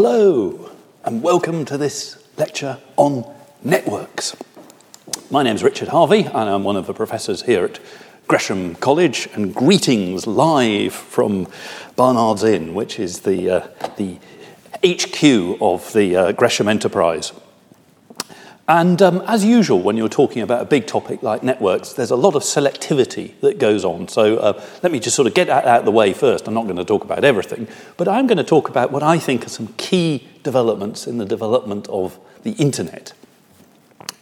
Hello, and welcome to this lecture on networks. My name is Richard Harvey, and I'm one of the professors here at Gresham College, and greetings live from Barnard's Inn, which is the, uh, the HQ of the uh, Gresham Enterprise. And um, as usual, when you're talking about a big topic like networks, there's a lot of selectivity that goes on. So uh, let me just sort of get that out of the way first. I'm not going to talk about everything, but I'm going to talk about what I think are some key developments in the development of the internet.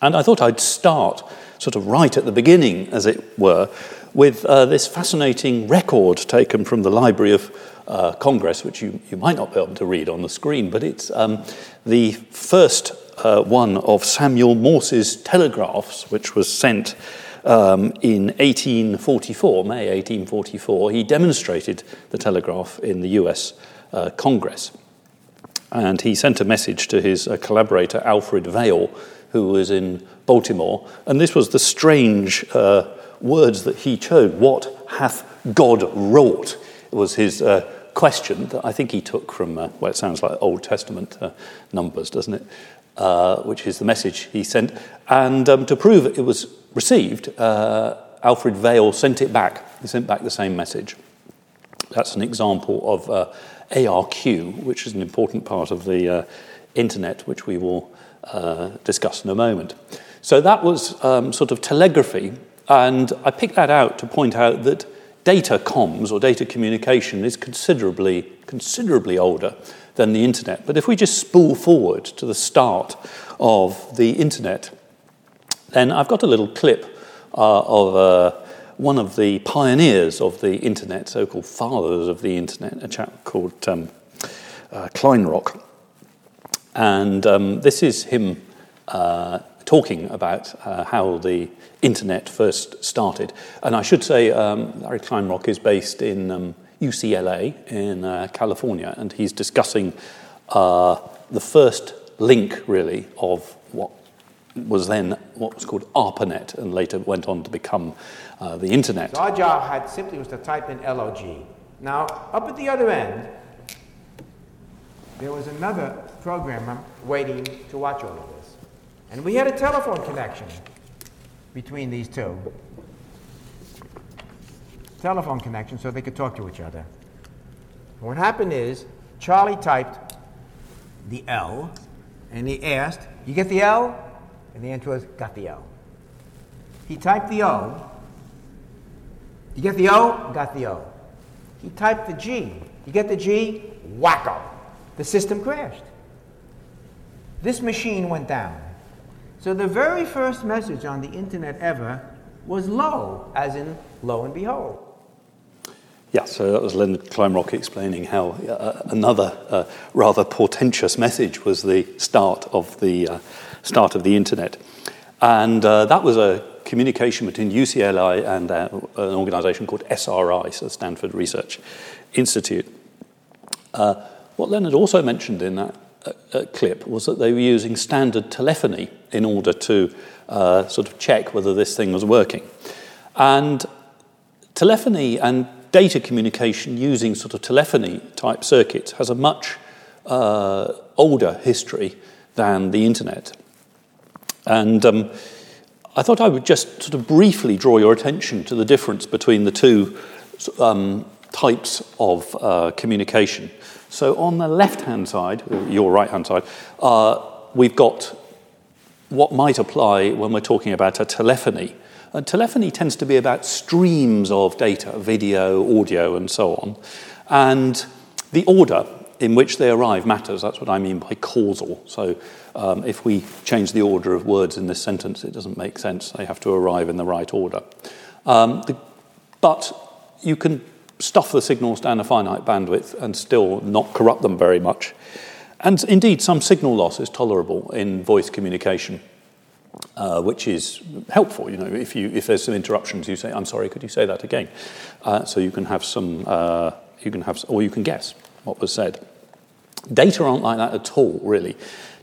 And I thought I'd start sort of right at the beginning, as it were, with uh, this fascinating record taken from the Library of uh, Congress, which you, you might not be able to read on the screen, but it's um, the first uh, one of Samuel Morse's telegraphs, which was sent um, in 1844, May 1844. He demonstrated the telegraph in the US uh, Congress. And he sent a message to his uh, collaborator, Alfred Vail, who was in Baltimore. And this was the strange uh, words that he chose What hath God wrought? Was his uh, question that I think he took from, uh, well, it sounds like Old Testament uh, numbers, doesn't it? Uh, which is the message he sent. And um, to prove it was received, uh, Alfred Vail sent it back. He sent back the same message. That's an example of uh, ARQ, which is an important part of the uh, internet, which we will uh, discuss in a moment. So that was um, sort of telegraphy, and I picked that out to point out that data comms or data communication is considerably, considerably older than the internet. But if we just spool forward to the start of the internet, then I've got a little clip uh, of uh, one of the pioneers of the internet, so called fathers of the internet, a chap called um, uh, Kleinrock. And um, this is him uh, talking about uh, how the internet first started. And I should say, um, Larry Kleinrock is based in um, UCLA in uh, California, and he's discussing uh, the first link, really, of what was then what was called ARPANET and later went on to become uh, the internet. So our job had simply was to type in LOG. Now, up at the other end, there was another programmer waiting to watch all of this. And we had a telephone connection between these two telephone connection so they could talk to each other. What happened is Charlie typed the L and he asked, You get the L? And the answer was, Got the L. He typed the O. You get the O? Got the O. He typed the G. You get the G? Wacko. The system crashed. This machine went down. So the very first message on the internet ever was low, as in lo and behold. Yeah, so that was Leonard Kleinrock explaining how uh, another uh, rather portentous message was the start of the uh, start of the internet, and uh, that was a communication between UCLA and uh, an organisation called SRI, so Stanford Research Institute. Uh, what Leonard also mentioned in that clip was that they were using standard telephony in order to sort of check whether this thing was working, and telephony and data communication using sort of telephony type circuits has a much uh, older history than the internet. And um, I thought I would just sort of briefly draw your attention to the difference between the two um, types of uh, communication. So on the left hand side, your right hand side, uh, we've got what might apply when we're talking about a telephony uh, telephony tends to be about streams of data, video, audio, and so on. And the order in which they arrive matters. That's what I mean by causal. So um, if we change the order of words in this sentence, it doesn't make sense. They have to arrive in the right order. Um, the, but you can stuff the signals down a finite bandwidth and still not corrupt them very much. And indeed, some signal loss is tolerable in voice communication. Uh, which is helpful. You know, if you if there's some interruptions, you say, "I'm sorry, could you say that again?" Uh, so you can have some, uh, you can have, or you can guess what was said. Data aren't like that at all, really.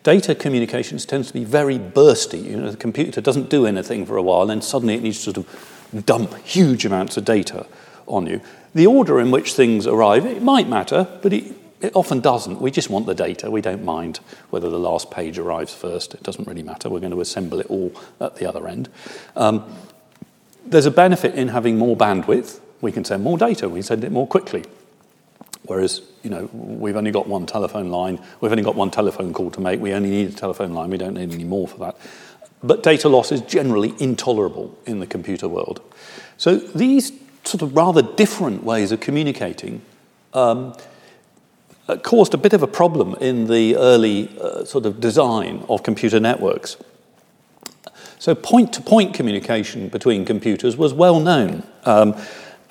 Data communications tends to be very bursty. You know, the computer doesn't do anything for a while, and then suddenly it needs to sort of dump huge amounts of data on you. The order in which things arrive it might matter, but it, it often doesn't. We just want the data. We don't mind whether the last page arrives first. It doesn't really matter. We're going to assemble it all at the other end. Um, there's a benefit in having more bandwidth. We can send more data. We send it more quickly. Whereas, you know, we've only got one telephone line. We've only got one telephone call to make. We only need a telephone line. We don't need any more for that. But data loss is generally intolerable in the computer world. So these sort of rather different ways of communicating um, uh, caused a bit of a problem in the early uh, sort of design of computer networks. So point to point communication between computers was well known. Um,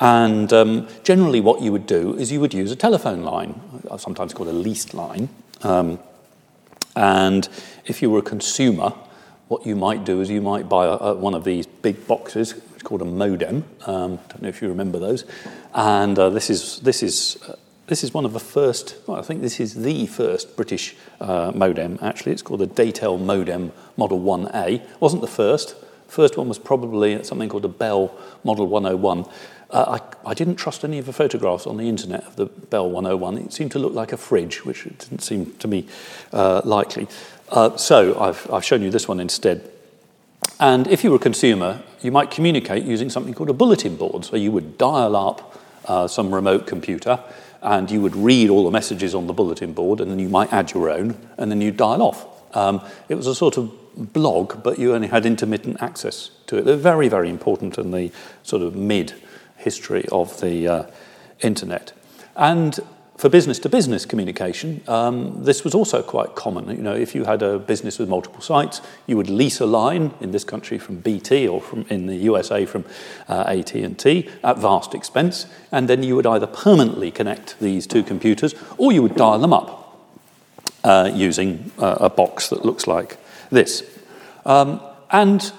and um, generally, what you would do is you would use a telephone line, sometimes called a leased line. Um, and if you were a consumer, what you might do is you might buy a, a, one of these big boxes, it's called a modem. Um, I don't know if you remember those. And uh, this is this is uh, this is one of the first. Well, I think this is the first British uh, modem. Actually, it's called the Datel modem Model 1A. It wasn't the first. First one was probably something called a Bell Model 101. Uh, I, I, didn't trust any of the photographs on the internet of the Bell 101. It seemed to look like a fridge, which didn't seem to me uh, likely. Uh, so I've, I've shown you this one instead. And if you were a consumer, you might communicate using something called a bulletin board. So you would dial up uh, some remote computer and you would read all the messages on the bulletin board and then you might add your own and then you dial off. Um, it was a sort of blog, but you only had intermittent access to it. They're very, very important in the sort of mid history of the uh, internet. And for business to business communication, um, this was also quite common. You know, if you had a business with multiple sites, you would lease a line in this country from BT or from in the USA from uh, AT&T at vast expense, and then you would either permanently connect these two computers or you would dial them up uh, using uh, a box that looks like this. Um, and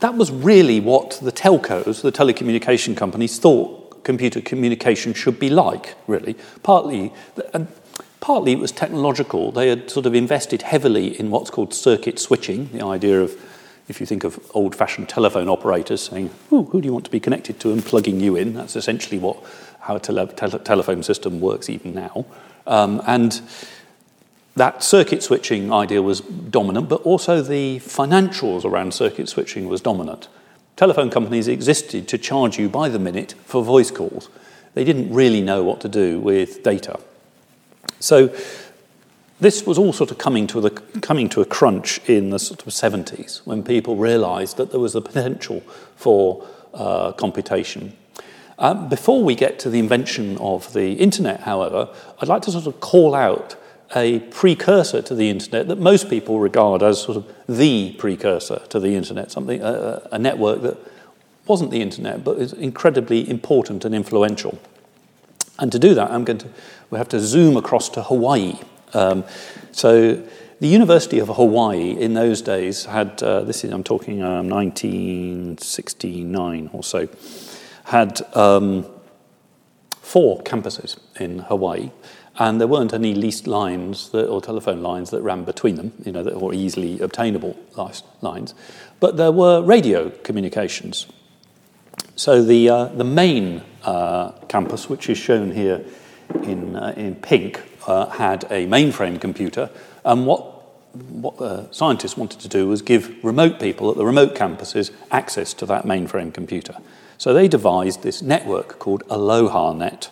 that was really what the telcos, the telecommunication companies, thought computer communication should be like, really. Partly, and partly it was technological. They had sort of invested heavily in what's called circuit switching, the idea of if you think of old fashioned telephone operators saying, who do you want to be connected to, and plugging you in. That's essentially what, how a tele- tele- telephone system works even now. Um, and that circuit switching idea was dominant, but also the financials around circuit switching was dominant. Telephone companies existed to charge you by the minute for voice calls. They didn't really know what to do with data. So this was all sort of coming to, the, coming to a crunch in the sort of 70s when people realized that there was a potential for uh, computation. Um, before we get to the invention of the internet, however, I'd like to sort of call out a precursor to the internet that most people regard as sort of the precursor to the internet, something a, a network that wasn't the internet but is incredibly important and influential. And to do that, I'm going to we have to zoom across to Hawaii. Um, so the University of Hawaii in those days had uh, this is I'm talking um, 1969 or so had um, four campuses in Hawaii and there weren't any leased lines that, or telephone lines that ran between them, you know, that were easily obtainable lines, but there were radio communications. So the, uh, the main uh, campus, which is shown here in, uh, in pink, uh, had a mainframe computer, and what what the scientists wanted to do was give remote people at the remote campuses access to that mainframe computer. So they devised this network called AlohaNet,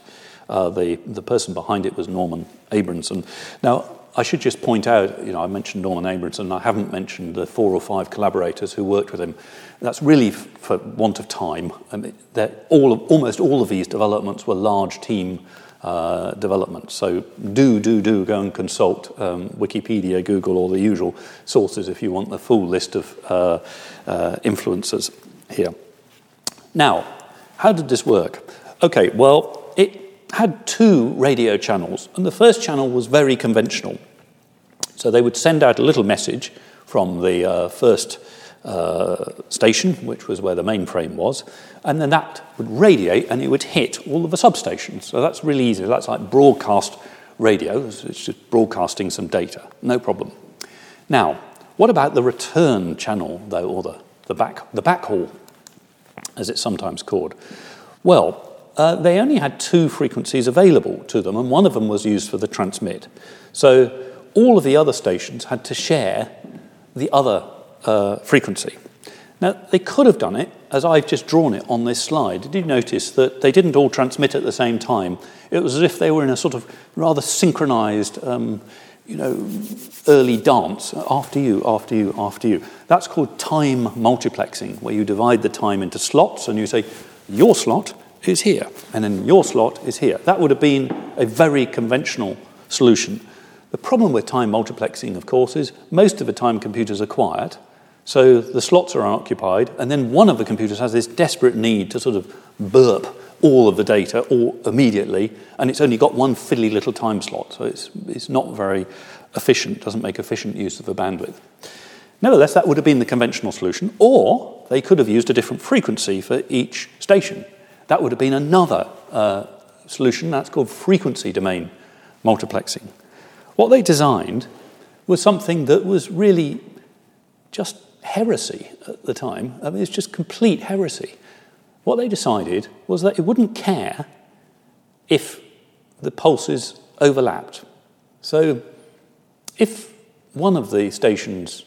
uh, the, the person behind it was Norman Abramson. Now, I should just point out, you know, I mentioned Norman Abramson, I haven't mentioned the four or five collaborators who worked with him. That's really f- for want of time. I mean, all of, almost all of these developments were large team uh, developments. So do, do, do go and consult um, Wikipedia, Google, or the usual sources if you want the full list of uh, uh, influencers here. Now, how did this work? Okay, well, had two radio channels, and the first channel was very conventional. So they would send out a little message from the uh, first uh, station, which was where the mainframe was, and then that would radiate and it would hit all of the substations. So that's really easy. That's like broadcast radio, it's just broadcasting some data, no problem. Now, what about the return channel, though, or the, the, back, the backhaul, as it's sometimes called? Well, uh, they only had two frequencies available to them, and one of them was used for the transmit. So all of the other stations had to share the other uh, frequency. Now, they could have done it as I've just drawn it on this slide. Did you notice that they didn't all transmit at the same time? It was as if they were in a sort of rather synchronized, um, you know, early dance after you, after you, after you. That's called time multiplexing, where you divide the time into slots and you say, your slot is here, and then your slot is here. That would have been a very conventional solution. The problem with time multiplexing, of course, is most of the time computers are quiet, so the slots are unoccupied, and then one of the computers has this desperate need to sort of burp all of the data all immediately, and it's only got one fiddly little time slot, so it's, it's not very efficient, doesn't make efficient use of the bandwidth. Nevertheless, that would have been the conventional solution, or they could have used a different frequency for each station. That would have been another uh, solution. That's called frequency domain multiplexing. What they designed was something that was really just heresy at the time. I mean, it's just complete heresy. What they decided was that it wouldn't care if the pulses overlapped. So, if one of the stations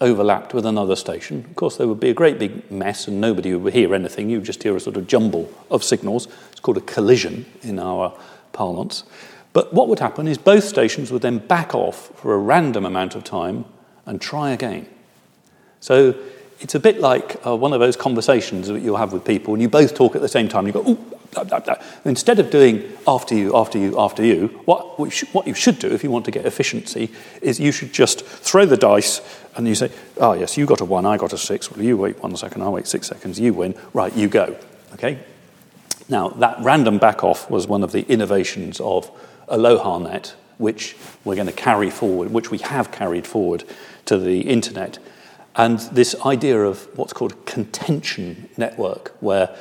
overlapped with another station. Of course, there would be a great big mess and nobody would hear anything. You would just hear a sort of jumble of signals. It's called a collision in our parlance. But what would happen is both stations would then back off for a random amount of time and try again. So it's a bit like uh, one of those conversations that you'll have with people, and you both talk at the same time. You go, ooh, blah, blah, blah. Instead of doing after you, after you, after you, what, what you should do if you want to get efficiency is you should just throw the dice and you say, oh, yes, you got a one, I got a six. Well, you wait one second, I'll wait six seconds, you win. Right, you go. Okay? Now, that random back off was one of the innovations of AlohaNet, which we're going to carry forward, which we have carried forward to the internet. And this idea of what's called a contention network, where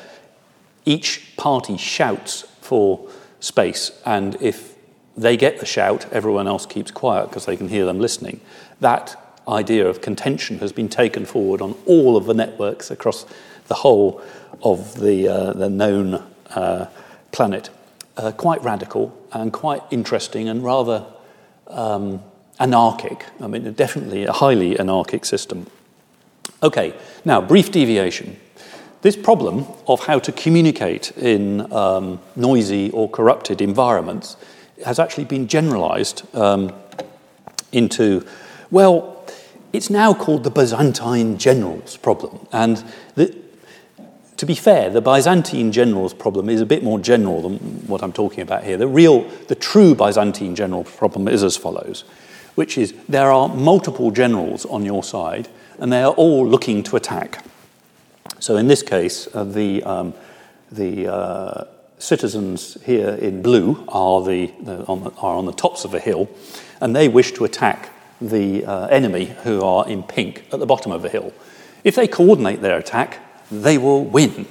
each party shouts for space, and if they get the shout, everyone else keeps quiet because they can hear them listening. That idea of contention has been taken forward on all of the networks across the whole of the, uh, the known uh, planet. Uh, quite radical and quite interesting and rather um, anarchic. I mean, definitely a highly anarchic system. Okay, now, brief deviation. This problem of how to communicate in um, noisy or corrupted environments has actually been generalized um, into, well, it's now called the Byzantine generals problem. And the, to be fair, the Byzantine generals problem is a bit more general than what I'm talking about here. The real, the true Byzantine general problem is as follows, which is there are multiple generals on your side, and they are all looking to attack. So in this case, uh, the, um, the uh, citizens here in blue are, the, the, on the, are on the tops of a hill, and they wish to attack the uh, enemy who are in pink at the bottom of the hill. If they coordinate their attack, they will win.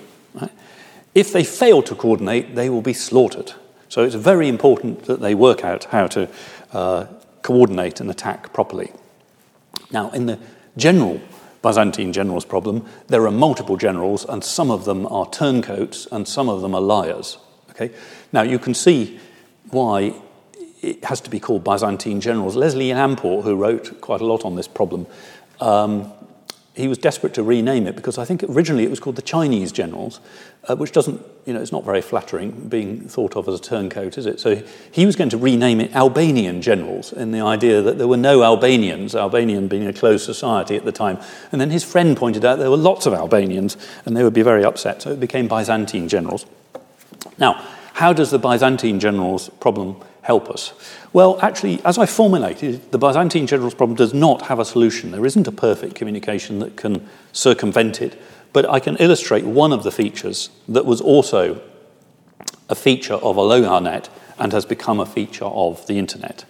If they fail to coordinate, they will be slaughtered. So it's very important that they work out how to uh, coordinate an attack properly. Now, in the general Byzantine generals problem, there are multiple generals, and some of them are turncoats and some of them are liars. Okay? Now, you can see why it has to be called Byzantine generals. Leslie Lamport, who wrote quite a lot on this problem, um, he was desperate to rename it because I think originally it was called the Chinese generals, uh, which doesn't, you know, it's not very flattering being thought of as a turncoat, is it? So he was going to rename it Albanian generals in the idea that there were no Albanians, Albanian being a closed society at the time. And then his friend pointed out there were lots of Albanians and they would be very upset. So it became Byzantine generals. Now, how does the Byzantine generals problem help us? Well, actually, as I formulated, the Byzantine generals problem does not have a solution. There isn't a perfect communication that can circumvent it, but I can illustrate one of the features that was also a feature of a AlohaNet and has become a feature of the internet.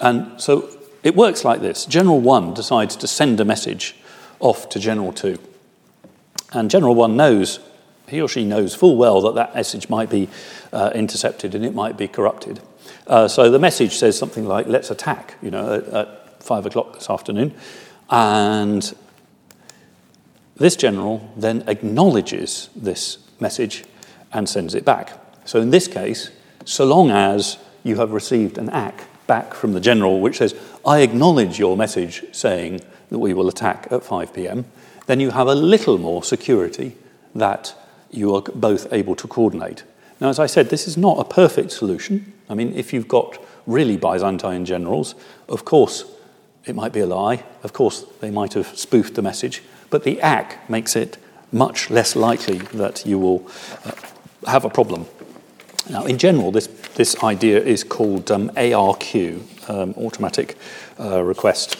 And so it works like this General 1 decides to send a message off to General 2. And General 1 knows he or she knows full well that that message might be uh, intercepted and it might be corrupted. Uh, so the message says something like, let's attack, you know, at, at five o'clock this afternoon. And this general then acknowledges this message and sends it back. So in this case, so long as you have received an ACK back from the general which says, I acknowledge your message saying that we will attack at 5 p.m., then you have a little more security that you are both able to coordinate. Now, as I said, this is not a perfect solution. I mean, if you've got really Byzantine generals, of course, it might be a lie. Of course, they might have spoofed the message. But the ACK makes it much less likely that you will uh, have a problem. Now, in general, this, this idea is called um, ARQ, um, automatic uh, request,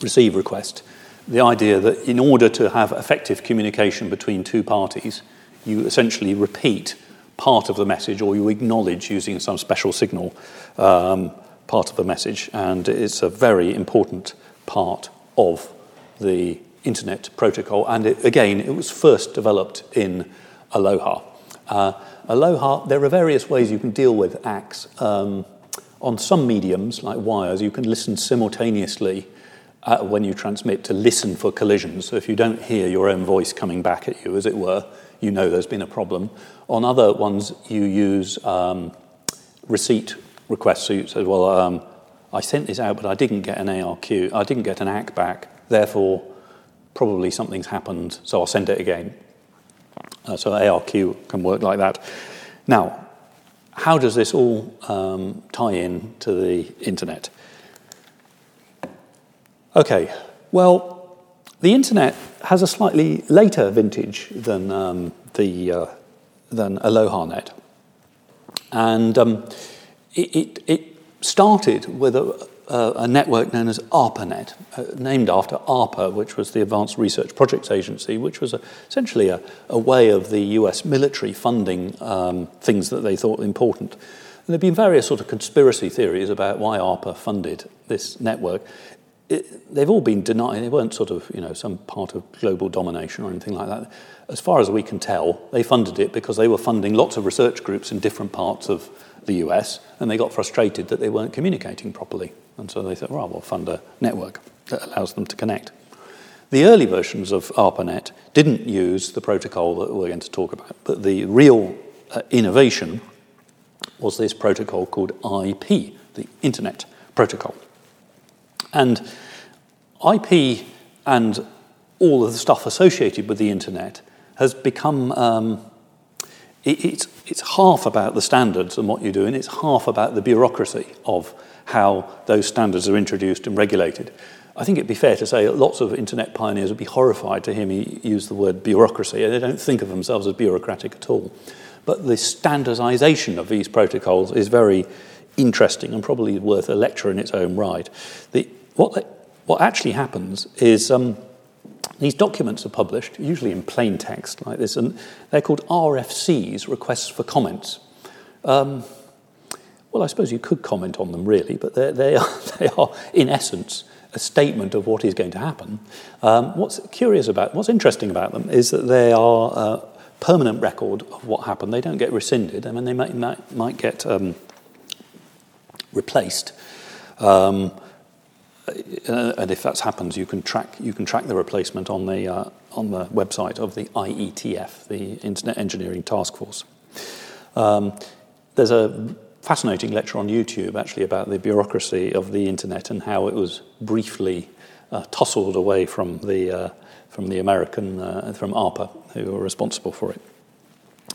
receive request. The idea that in order to have effective communication between two parties, you essentially repeat part of the message or you acknowledge using some special signal um, part of the message. And it's a very important part of the Internet protocol. And it, again, it was first developed in Aloha. Uh, Aloha, there are various ways you can deal with ACKs. Um, on some mediums, like wires, you can listen simultaneously uh, when you transmit to listen for collisions. So if you don't hear your own voice coming back at you, as it were, you know there's been a problem. On other ones, you use um, receipt requests. So you say, well, um, I sent this out, but I didn't get an ARQ, I didn't get an ACK back, therefore, probably something's happened, so I'll send it again. Uh, so ARQ can work like that. Now, how does this all um, tie in to the internet? Okay, well, the internet has a slightly later vintage than um, the uh, than AlohaNet, and um, it, it, it, started with a, a, a, network known as ARPANET, uh, named after ARPA, which was the Advanced Research Projects Agency, which was a, essentially a, way of the US military funding um, things that they thought important. And there have been various sort of conspiracy theories about why ARPA funded this network. It, they've all been denied. They weren't sort of, you know, some part of global domination or anything like that. As far as we can tell, they funded it because they were funding lots of research groups in different parts of the US, and they got frustrated that they weren't communicating properly. And so they thought, well, we'll fund a network that allows them to connect. The early versions of ARPANET didn't use the protocol that we're going to talk about, but the real uh, innovation was this protocol called IP, the Internet Protocol. And IP and all of the stuff associated with the Internet has become um, it, it's, it's half about the standards and what you're doing, it's half about the bureaucracy of how those standards are introduced and regulated. I think it'd be fair to say lots of internet pioneers would be horrified to hear me use the word bureaucracy, and they don't think of themselves as bureaucratic at all. But the standardization of these protocols is very interesting and probably worth a lecture in its own right. The, what, what actually happens is um, these documents are published, usually in plain text like this, and they're called RFCs, requests for comments. Um, well, I suppose you could comment on them really, but they are, they are, in essence, a statement of what is going to happen. Um, what's curious about, what's interesting about them is that they are a permanent record of what happened. They don't get rescinded. I mean, they might, might, might get um, replaced. Um, uh, and if that happens, you can track you can track the replacement on the uh, on the website of the IETF, the Internet Engineering Task Force. Um, there's a fascinating lecture on YouTube actually about the bureaucracy of the internet and how it was briefly uh, away from the uh, from the American uh, from ARPA, who were responsible for it.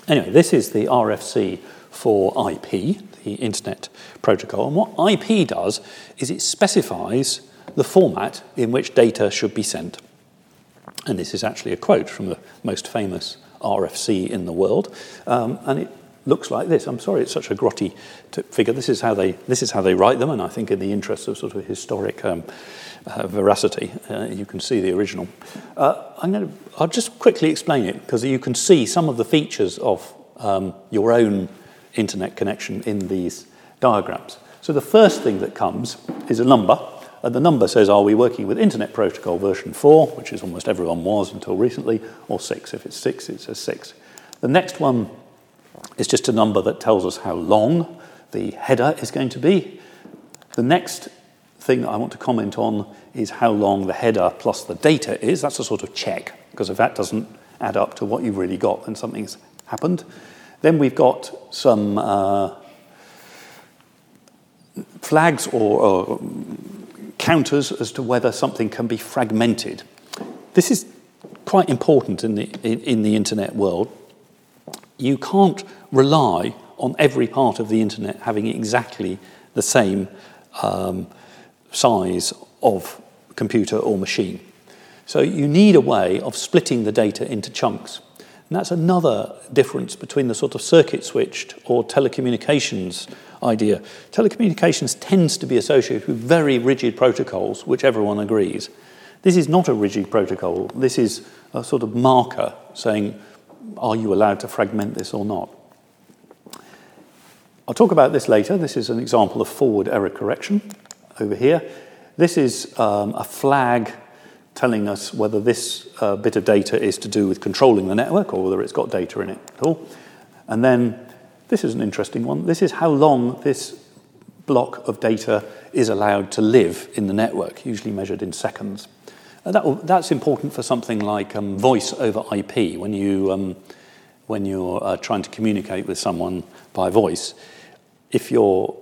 Anyway, this is the RFC for IP, the Internet Protocol. And what IP does is it specifies the format in which data should be sent. And this is actually a quote from the most famous RFC in the world. Um, and it looks like this. I'm sorry, it's such a grotty figure. This is how they this is how they write them, and I think in the interest of sort of historic um, uh, veracity, uh, you can see the original. Uh, I'm going to I'll just quickly explain it because you can see some of the features of um, your own internet connection in these diagrams. So the first thing that comes is a number, and the number says, are we working with Internet Protocol version 4, which is almost everyone was until recently, or 6. If it's 6, it says 6. The next one is just a number that tells us how long the header is going to be. The next thing that I want to comment on is how long the header plus the data is. That's a sort of check, because if that doesn't add up to what you've really got, then something's happened. Then we've got some uh, flags or, or counters as to whether something can be fragmented. This is quite important in the, in, in, the internet world. You can't rely on every part of the internet having exactly the same um, size of computer or machine. So you need a way of splitting the data into chunks. And that's another difference between the sort of circuit switched or telecommunications idea. Telecommunications tends to be associated with very rigid protocols, which everyone agrees. This is not a rigid protocol. This is a sort of marker saying, are you allowed to fragment this or not? I'll talk about this later. This is an example of forward error correction over here. This is um, a flag telling us whether this uh, bit of data is to do with controlling the network or whether it's got data in it at all. And then this is an interesting one. This is how long this block of data is allowed to live in the network, usually measured in seconds. That, that's important for something like um, voice over IP. When, you, um, when you're uh, trying to communicate with someone by voice, if your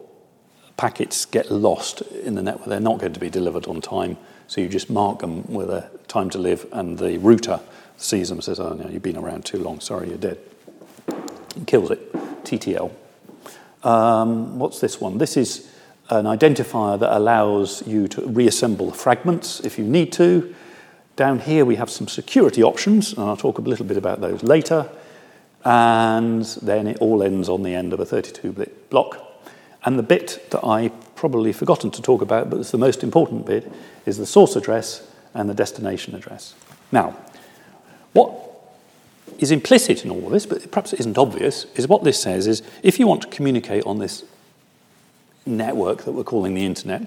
packets get lost in the network, they're not going to be delivered on time so you just mark them with a time to live, and the router sees them and says, Oh, no, you've been around too long, sorry, you're dead. And kills it. TTL. Um, what's this one? This is an identifier that allows you to reassemble fragments if you need to. Down here, we have some security options, and I'll talk a little bit about those later. And then it all ends on the end of a 32 bit block. And the bit that I probably forgotten to talk about, but it's the most important bit, is the source address and the destination address. Now, what is implicit in all of this, but perhaps it isn't obvious, is what this says is if you want to communicate on this network that we're calling the internet,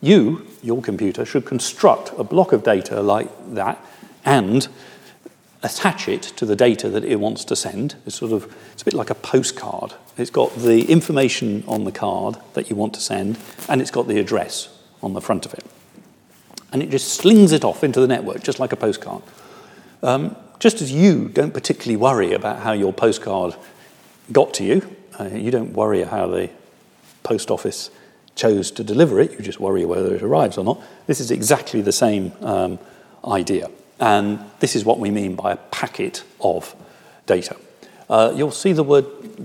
you, your computer, should construct a block of data like that and attach it to the data that it wants to send. It's sort of it's a bit like a postcard. It's got the information on the card that you want to send, and it's got the address on the front of it. And it just slings it off into the network, just like a postcard. Um, just as you don't particularly worry about how your postcard got to you, uh, you don't worry how the post office chose to deliver it, you just worry whether it arrives or not. This is exactly the same um, idea. And this is what we mean by a packet of data. Uh, you'll see the word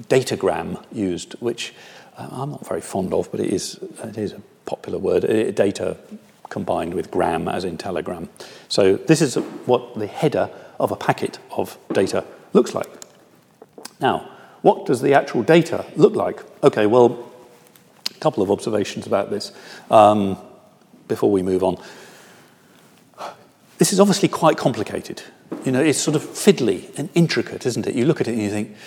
datagram used, which uh, I'm not very fond of, but it is, it is a popular word. Uh, data combined with gram, as in telegram. So this is what the header of a packet of data looks like. Now, what does the actual data look like? Okay, well, a couple of observations about this um, before we move on. This is obviously quite complicated. You know, it's sort of fiddly and intricate, isn't it? You look at it and you think,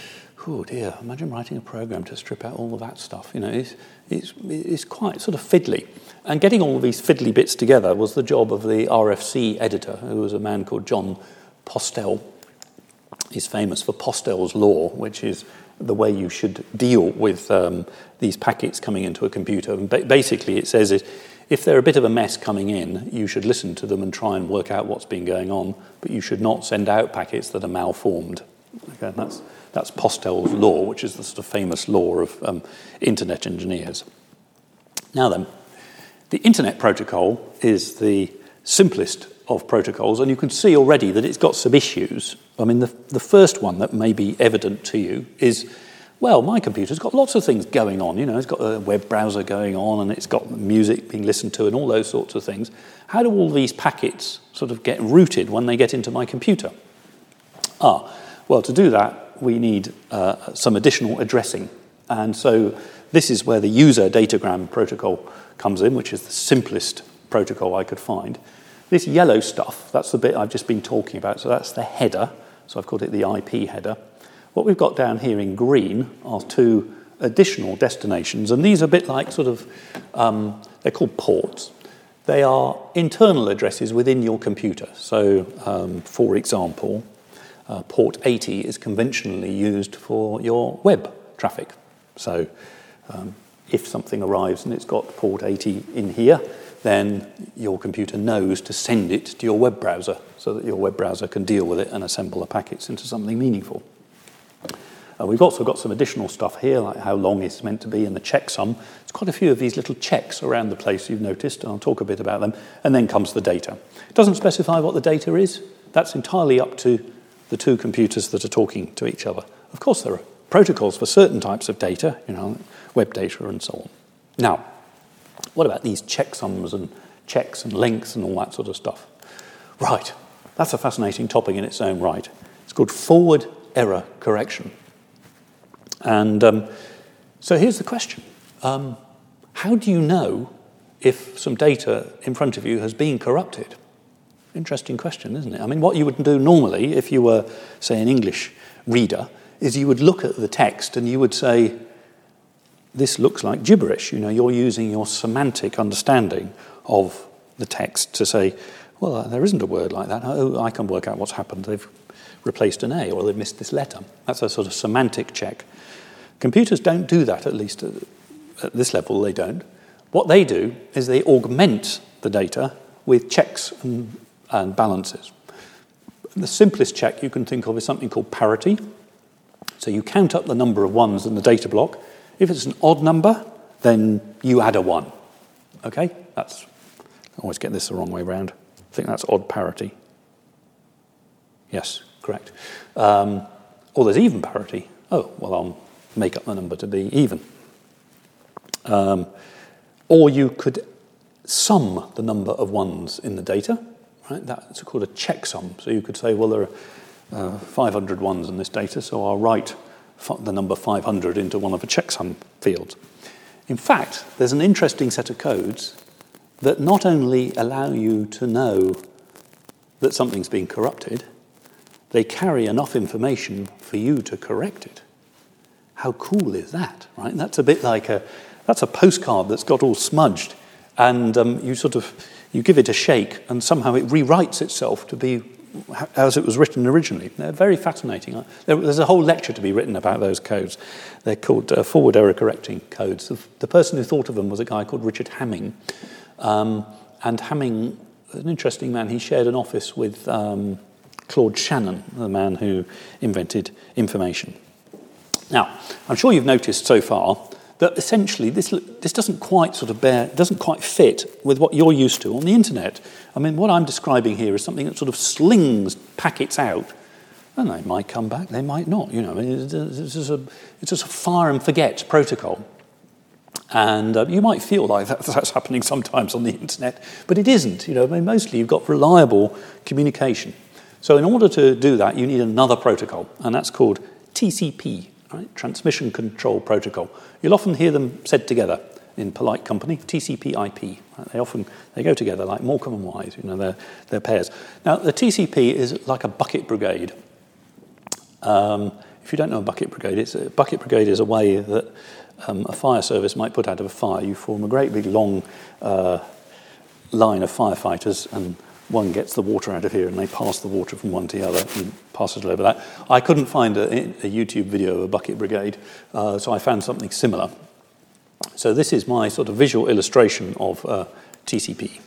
oh dear, imagine writing a program to strip out all of that stuff. You know, it's, it's, it's quite sort of fiddly. And getting all these fiddly bits together was the job of the RFC editor, who was a man called Jon Postel. He's famous for Postel's law, which is the way you should deal with um, these packets coming into a computer. And ba- basically, it says it, if they're a bit of a mess coming in, you should listen to them and try and work out what's been going on, but you should not send out packets that are malformed. Okay, that's, that's Postel's law, which is the sort of famous law of um, internet engineers. Now then, the internet protocol is the simplest of protocols, and you can see already that it's got some issues. I mean, the, the first one that may be evident to you is well, my computer's got lots of things going on. You know, it's got a web browser going on and it's got music being listened to and all those sorts of things. How do all these packets sort of get routed when they get into my computer? Ah, well, to do that, we need uh, some additional addressing. And so this is where the user datagram protocol comes in, which is the simplest protocol I could find. This yellow stuff, that's the bit I've just been talking about. So that's the header. So I've called it the IP header. What we've got down here in green are two additional destinations, and these are a bit like sort of, um, they're called ports. They are internal addresses within your computer. So, um, for example, uh, port 80 is conventionally used for your web traffic. So, um, if something arrives and it's got port 80 in here, then your computer knows to send it to your web browser so that your web browser can deal with it and assemble the packets into something meaningful. Uh, we've also got some additional stuff here, like how long it's meant to be and the checksum. There's quite a few of these little checks around the place you've noticed, and I'll talk a bit about them. And then comes the data. It doesn't specify what the data is. That's entirely up to the two computers that are talking to each other. Of course, there are protocols for certain types of data, you know, web data and so on. Now, what about these checksums and checks and lengths and all that sort of stuff? Right, that's a fascinating topic in its own right. It's called forward error correction. And um, so here's the question um, How do you know if some data in front of you has been corrupted? Interesting question, isn't it? I mean, what you would do normally if you were, say, an English reader is you would look at the text and you would say, This looks like gibberish. You know, you're using your semantic understanding of the text to say, Well, uh, there isn't a word like that. Oh, I can work out what's happened. They've replaced an A or they've missed this letter. That's a sort of semantic check. Computers don't do that, at least at this level, they don't. What they do is they augment the data with checks and, and balances. The simplest check you can think of is something called parity. So you count up the number of ones in the data block. If it's an odd number, then you add a one. Okay? That's, I always get this the wrong way around. I think that's odd parity. Yes, correct. Um, or there's even parity. Oh, well, I'll make up the number to be even. Um, or you could sum the number of ones in the data. Right? That's called a checksum. So you could say, well, there are uh, 500 ones in this data, so I'll write the number 500 into one of the checksum fields. In fact, there's an interesting set of codes that not only allow you to know that something's been corrupted, they carry enough information for you to correct it. How cool is that, right? That's a bit like a, that's a postcard that's got all smudged, and um, you sort of, you give it a shake, and somehow it rewrites itself to be as it was written originally. They're very fascinating. There's a whole lecture to be written about those codes. They're called uh, forward error correcting codes. The person who thought of them was a guy called Richard Hamming. Um, and Hamming, an interesting man, he shared an office with um, Claude Shannon, the man who invented information. Now, I'm sure you've noticed so far that essentially this, this doesn't quite sort of bear, doesn't quite fit with what you're used to on the internet. I mean, what I'm describing here is something that sort of slings packets out, and they might come back, they might not. You know, it's, just a, it's just a fire and forget protocol. And uh, you might feel like that, that's happening sometimes on the internet, but it isn't. You know, I mean, mostly you've got reliable communication. So in order to do that, you need another protocol, and that's called TCP, right? Transmission Control Protocol. You'll often hear them said together in polite company, TCP/IP. They often they go together like Morecambe and Wise. You know, they're, they're pairs. Now, the TCP is like a bucket brigade. Um, if you don't know a bucket brigade, it's a bucket brigade is a way that um, a fire service might put out of a fire. You form a great big long uh, line of firefighters and one gets the water out of here and they pass the water from one to the other and passes it over that. I couldn't find a, a YouTube video of a bucket brigade, uh, so I found something similar. So this is my sort of visual illustration of uh, TCP.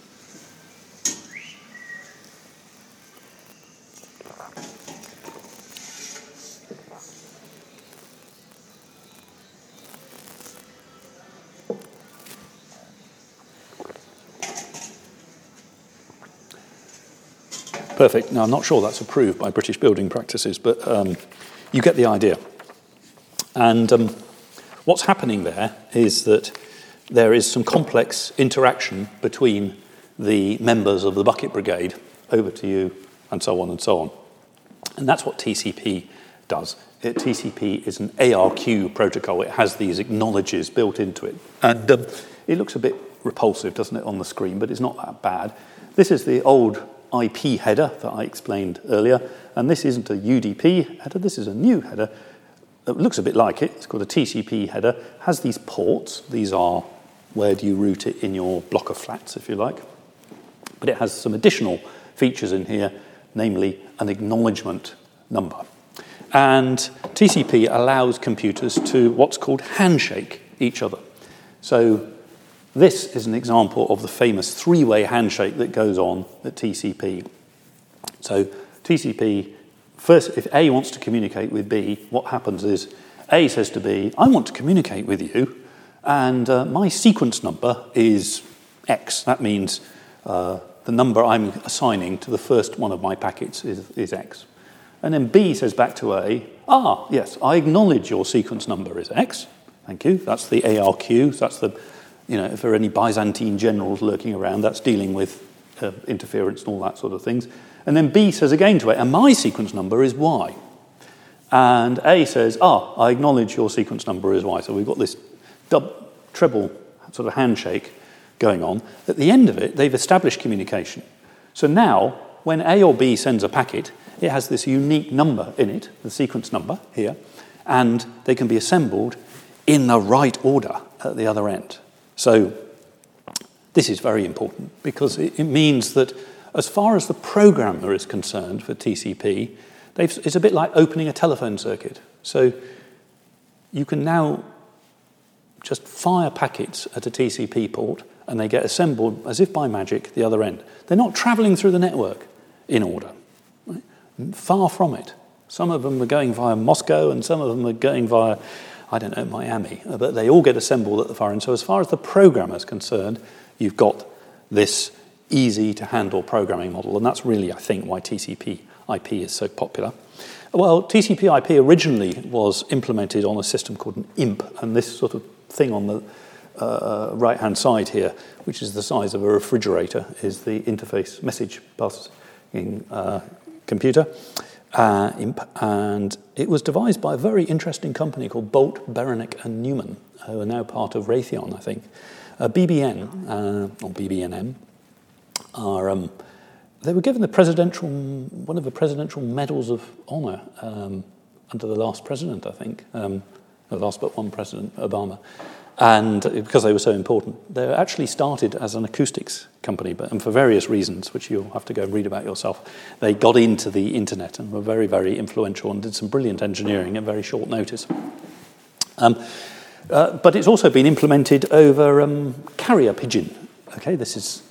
Perfect. Now, I'm not sure that's approved by British building practices, but um, you get the idea. And um, what's happening there is that there is some complex interaction between the members of the bucket brigade over to you, and so on and so on. And that's what TCP does. It, TCP is an ARQ protocol. It has these acknowledges built into it. And um, it looks a bit repulsive, doesn't it, on the screen, but it's not that bad. This is the old IP header that I explained earlier, and this isn't a UDP header, this is a new header. It looks a bit like it, it's called a TCP header, has these ports, these are where do you route it in your block of flats, if you like. But it has some additional features in here, namely an acknowledgement number. And TCP allows computers to what's called handshake each other. So this is an example of the famous three way handshake that goes on at TCP. So, TCP first, if A wants to communicate with B, what happens is A says to B, I want to communicate with you, and uh, my sequence number is X. That means uh, the number I'm assigning to the first one of my packets is, is X. And then B says back to A, ah, yes, I acknowledge your sequence number is X. Thank you. That's the ARQ. That's the, you know, if there are any Byzantine generals lurking around, that's dealing with uh, interference and all that sort of things. And then B says again to A, and my sequence number is Y. And A says, ah, I acknowledge your sequence number is Y. So we've got this double, treble sort of handshake going on. At the end of it, they've established communication. So now, when A or B sends a packet, it has this unique number in it, the sequence number here, and they can be assembled in the right order at the other end. So this is very important because it, means that as far as the programmer is concerned for TCP, it's a bit like opening a telephone circuit. So you can now just fire packets at a TCP port and they get assembled as if by magic the other end. They're not traveling through the network in order. Right? Far from it. Some of them are going via Moscow and some of them are going via, I don't know, Miami. But they all get assembled at the far end. So, as far as the programmer is concerned, you've got this easy to handle programming model. And that's really, I think, why TCP IP is so popular. Well, TCP IP originally was implemented on a system called an IMP, and this sort of thing on the uh, right hand side here, which is the size of a refrigerator, is the interface message passing uh, computer, uh, and it was devised by a very interesting company called Bolt, Beranek, and Newman, who are now part of Raytheon, I think. BBN, uh, or BBNM, are. Um, they were given the presidential, one of the presidential medals of honor um, under the last president, I think, um, the last but one president, Obama. And because they were so important, they actually started as an acoustics company, but and for various reasons, which you'll have to go and read about yourself, they got into the internet and were very, very influential and did some brilliant engineering at very short notice. Um, uh, but it's also been implemented over um, carrier pigeon. Okay, this is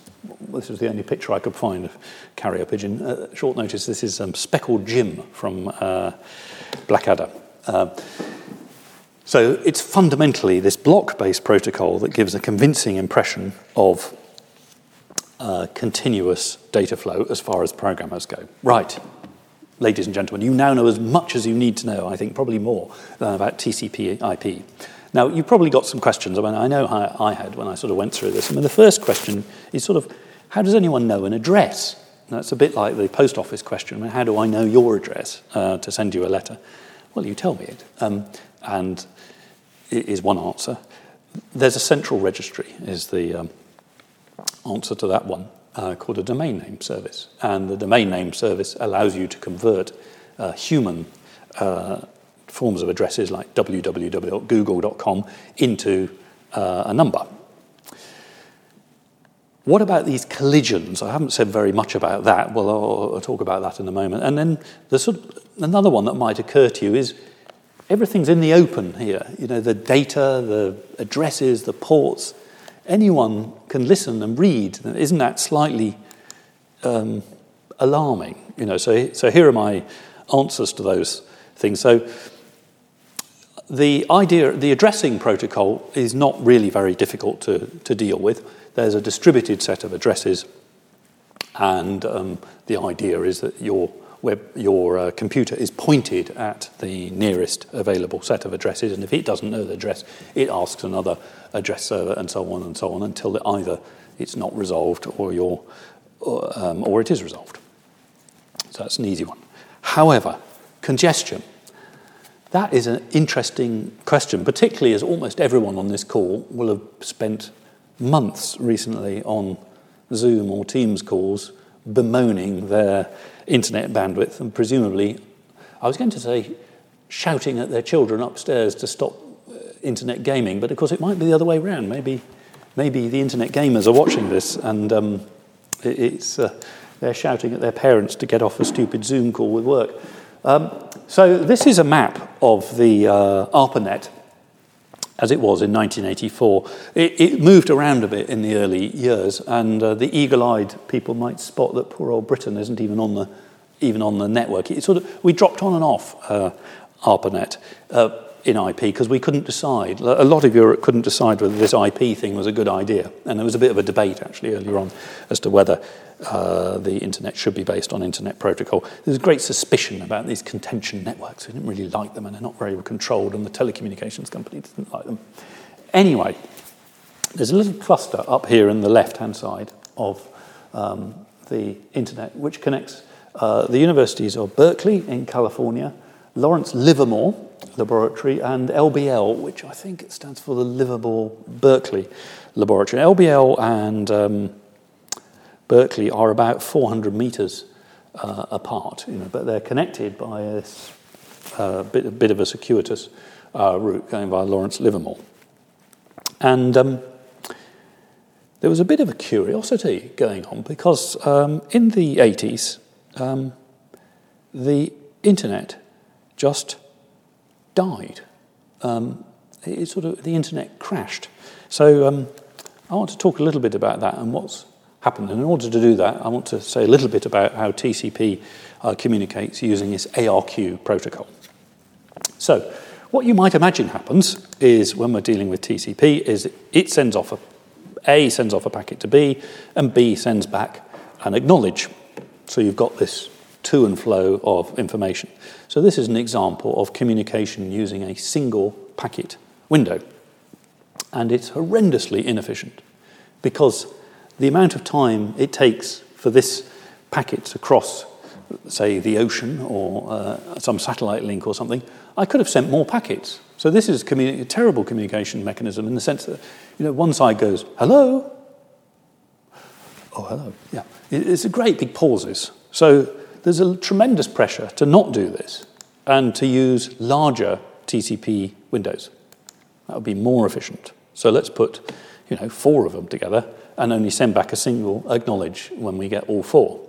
this was the only picture I could find of carrier pigeon. Uh, short notice, this is um, Speckled Jim from uh, Blackadder. Uh, so it's fundamentally this block based protocol that gives a convincing impression of uh, continuous data flow as far as programmers go. Right, ladies and gentlemen, you now know as much as you need to know, I think probably more, than about TCP IP. Now, you've probably got some questions. I mean, I know I had when I sort of went through this. I mean, the first question is sort of, how does anyone know an address? That's a bit like the post office question. I mean, how do I know your address uh, to send you a letter? Well, you tell me it. Um, and is one answer. There's a central registry, is the um, answer to that one, uh, called a domain name service. And the domain name service allows you to convert uh, human uh, forms of addresses like www.google.com into uh, a number. What about these collisions? I haven't said very much about that. Well, I'll, I'll talk about that in a moment. And then the sort of, another one that might occur to you is everything's in the open here. You know, the data, the addresses, the ports. Anyone can listen and read. Isn't that slightly um, alarming? You know, so, so here are my answers to those things. So the idea, the addressing protocol is not really very difficult to, to deal with. There's a distributed set of addresses, and um, the idea is that your where your uh, computer is pointed at the nearest available set of addresses, and if it doesn't know the address, it asks another address server, and so on and so on, until either it's not resolved or, or, um, or it is resolved. So that's an easy one. However, congestion. That is an interesting question, particularly as almost everyone on this call will have spent months recently on Zoom or Teams calls bemoaning their internet bandwidth and presumably, I was going to say, shouting at their children upstairs to stop uh, internet gaming, but of course it might be the other way around. Maybe, maybe the internet gamers are watching this and um, it's, uh, they're shouting at their parents to get off a stupid Zoom call with work. Um, so this is a map of the uh, ARPANET as it was in 1984. It, it, moved around a bit in the early years, and uh, the eagle eyed people might spot that poor old Britain isn't even on the even on the network. It sort of, we dropped on and off uh, ARPANET uh, in IP because we couldn't decide. A lot of Europe couldn't decide whether this IP thing was a good idea. And there was a bit of a debate actually earlier on as to whether uh, the internet should be based on internet protocol. There's was great suspicion about these contention networks. We didn't really like them and they're not very controlled, and the telecommunications company didn't like them. Anyway, there's a little cluster up here in the left hand side of um, the internet which connects uh, the universities of Berkeley in California, Lawrence Livermore Laboratory, and LBL, which I think stands for the Livermore Berkeley Laboratory. LBL and um, Berkeley are about 400 meters uh, apart, you know, but they're connected by this uh, bit, a bit of a circuitous uh, route going by Lawrence Livermore. And um, there was a bit of a curiosity going on because um, in the 80s, um, the internet just died. Um, it sort of the internet crashed. So um, I want to talk a little bit about that and what's happened. And in order to do that, I want to say a little bit about how TCP uh, communicates using this ARQ protocol. So, what you might imagine happens is when we're dealing with TCP is it sends off a A sends off a packet to B and B sends back an acknowledge. So you've got this to and flow of information. So this is an example of communication using a single packet window. And it's horrendously inefficient because the amount of time it takes for this packet to cross, say, the ocean or uh, some satellite link or something, I could have sent more packets. So this is communi- a terrible communication mechanism in the sense that, you know, one side goes, hello. Oh, hello. Yeah. It's a great big pauses. So there's a tremendous pressure to not do this and to use larger TCP windows. That would be more efficient. So let's put, you know, four of them together and only send back a single acknowledge when we get all four.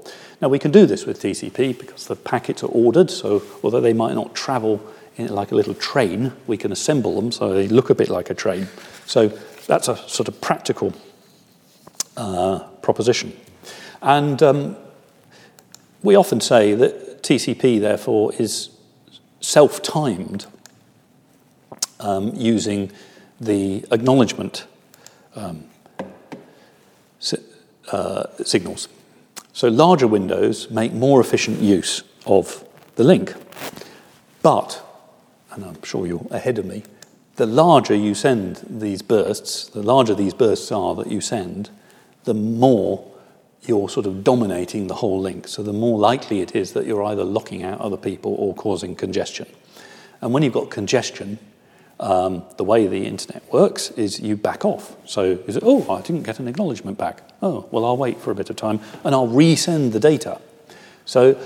Now we can do this with TCP because the packets are ordered, so although they might not travel like a little train, we can assemble them so they look a bit like a train. So that's a sort of practical uh, proposition. And um, we often say that TCP, therefore, is self timed um, using the acknowledgement um, uh, signals. So larger windows make more efficient use of the link. But, and I'm sure you're ahead of me, the larger you send these bursts, the larger these bursts are that you send, the more you're sort of dominating the whole link. So the more likely it is that you're either locking out other people or causing congestion. And when you've got congestion, um, the way the internet works is you back off. So you say, oh, I didn't get an acknowledgement back. Oh, well, I'll wait for a bit of time and I'll resend the data. So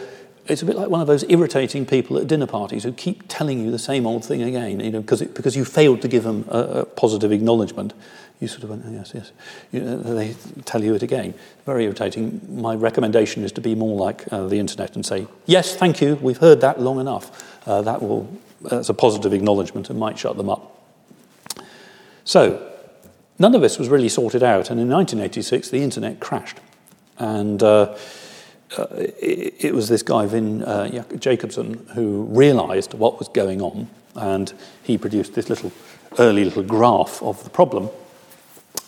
it's a bit like one of those irritating people at dinner parties who keep telling you the same old thing again, you know, because, it, because you failed to give them a, a positive acknowledgement. You sort of went, oh, yes, yes. You they tell you it again. Very irritating. My recommendation is to be more like uh, the internet and say, yes, thank you, we've heard that long enough. Uh, that will as a positive acknowledgement and might shut them up. So, none of this was really sorted out, and in 1986 the internet crashed. And uh, uh, it, it, was this guy, Van uh, Jacobson, who realized what was going on, and he produced this little early little graph of the problem.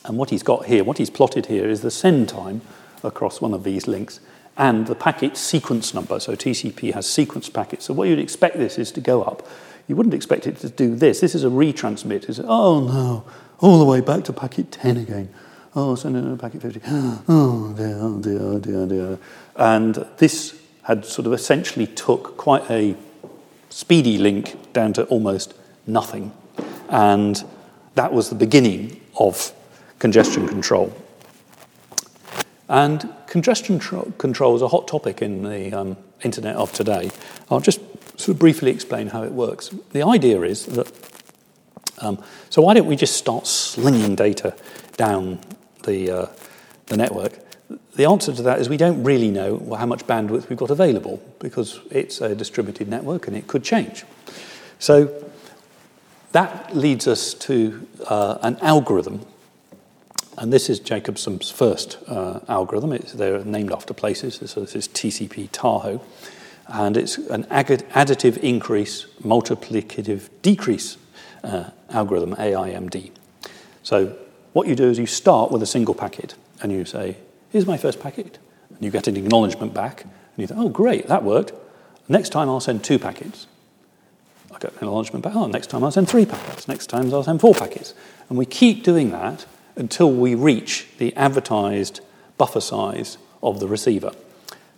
And what he's got here, what he's plotted here, is the send time across one of these links and the packet sequence number. So TCP has sequence packets. So what you'd expect this is to go up. You wouldn't expect it to do this. This is a retransmit. It's, oh no, all the way back to packet 10 again. Oh, send in a packet 50. Oh dear, oh dear, oh dear, oh dear. And this had sort of essentially took quite a speedy link down to almost nothing. And that was the beginning of congestion control. And congestion tro- control is a hot topic in the um, internet of today. I'll just sort of briefly explain how it works. The idea is that, um, so why don't we just start slinging data down the, uh, the network? The answer to that is we don't really know how much bandwidth we've got available because it's a distributed network and it could change. So that leads us to uh, an algorithm and this is Jacobson's first uh, algorithm. It's, they're named after places. So this is TCP Tahoe. And it's an additive increase, multiplicative decrease uh, algorithm, AIMD. So what you do is you start with a single packet and you say, here's my first packet. And you get an acknowledgement back. And you think, oh, great, that worked. Next time I'll send two packets. I get an acknowledgement back. Oh, next time I'll send three packets. Next time I'll send four packets. And we keep doing that until we reach the advertised buffer size of the receiver.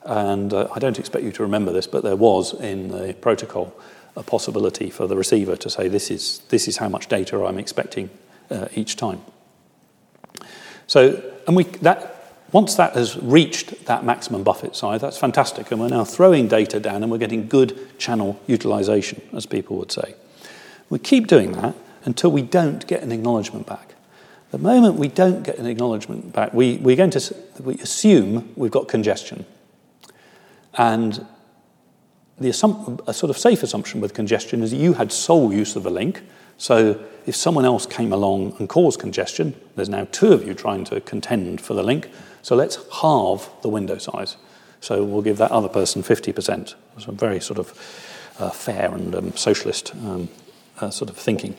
And uh, I don't expect you to remember this, but there was in the protocol a possibility for the receiver to say, this is, this is how much data I'm expecting uh, each time. So, and we, that, once that has reached that maximum buffer size, that's fantastic. And we're now throwing data down and we're getting good channel utilization, as people would say. We keep doing that until we don't get an acknowledgement back. The moment we don't get an acknowledgement back, we, we're going to we assume we've got congestion. And the a sort of safe assumption with congestion is you had sole use of the link. So if someone else came along and caused congestion, there's now two of you trying to contend for the link. So let's halve the window size. So we'll give that other person 50%. It's a very sort of uh, fair and um, socialist um, uh, sort of thinking.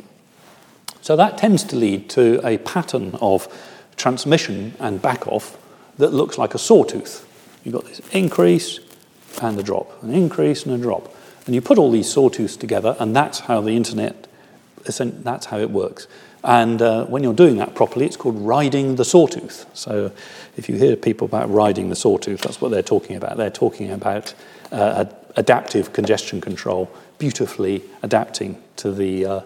So that tends to lead to a pattern of transmission and back off that looks like a sawtooth. You've got this increase and a drop, an increase and a drop. And you put all these sawtooths together, and that's how the internet, that's how it works. And uh, when you're doing that properly, it's called riding the sawtooth. So if you hear people about riding the sawtooth, that's what they're talking about. They're talking about uh, adaptive congestion control, beautifully adapting to the, uh,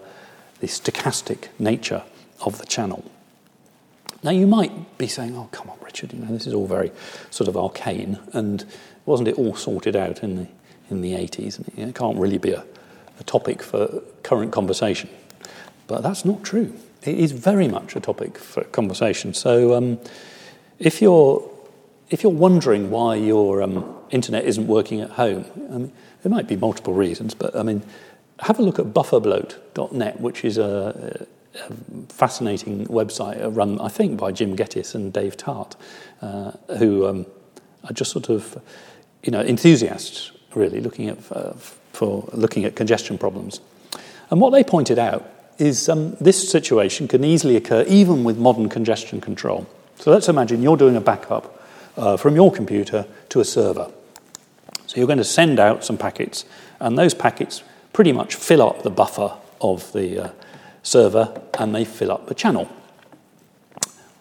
the stochastic nature of the channel. Now, you might be saying, oh, come on, Richard, you know, this is all very sort of arcane, and wasn't it all sorted out in the, in the 80s? And it can't really be a, a topic for current conversation. But that's not true. It is very much a topic for conversation. So um, if, you're, if you're wondering why your um, internet isn't working at home, I mean, there might be multiple reasons, but I mean, have a look at bufferbloat.net, which is a, a fascinating website run, I think, by Jim Gettys and Dave Taht, uh, who um, are just sort of, you know, enthusiasts really looking at uh, for looking at congestion problems. And what they pointed out is um, this situation can easily occur even with modern congestion control. So let's imagine you're doing a backup uh, from your computer to a server. So you're going to send out some packets, and those packets pretty much fill up the buffer of the uh, server and they fill up the channel.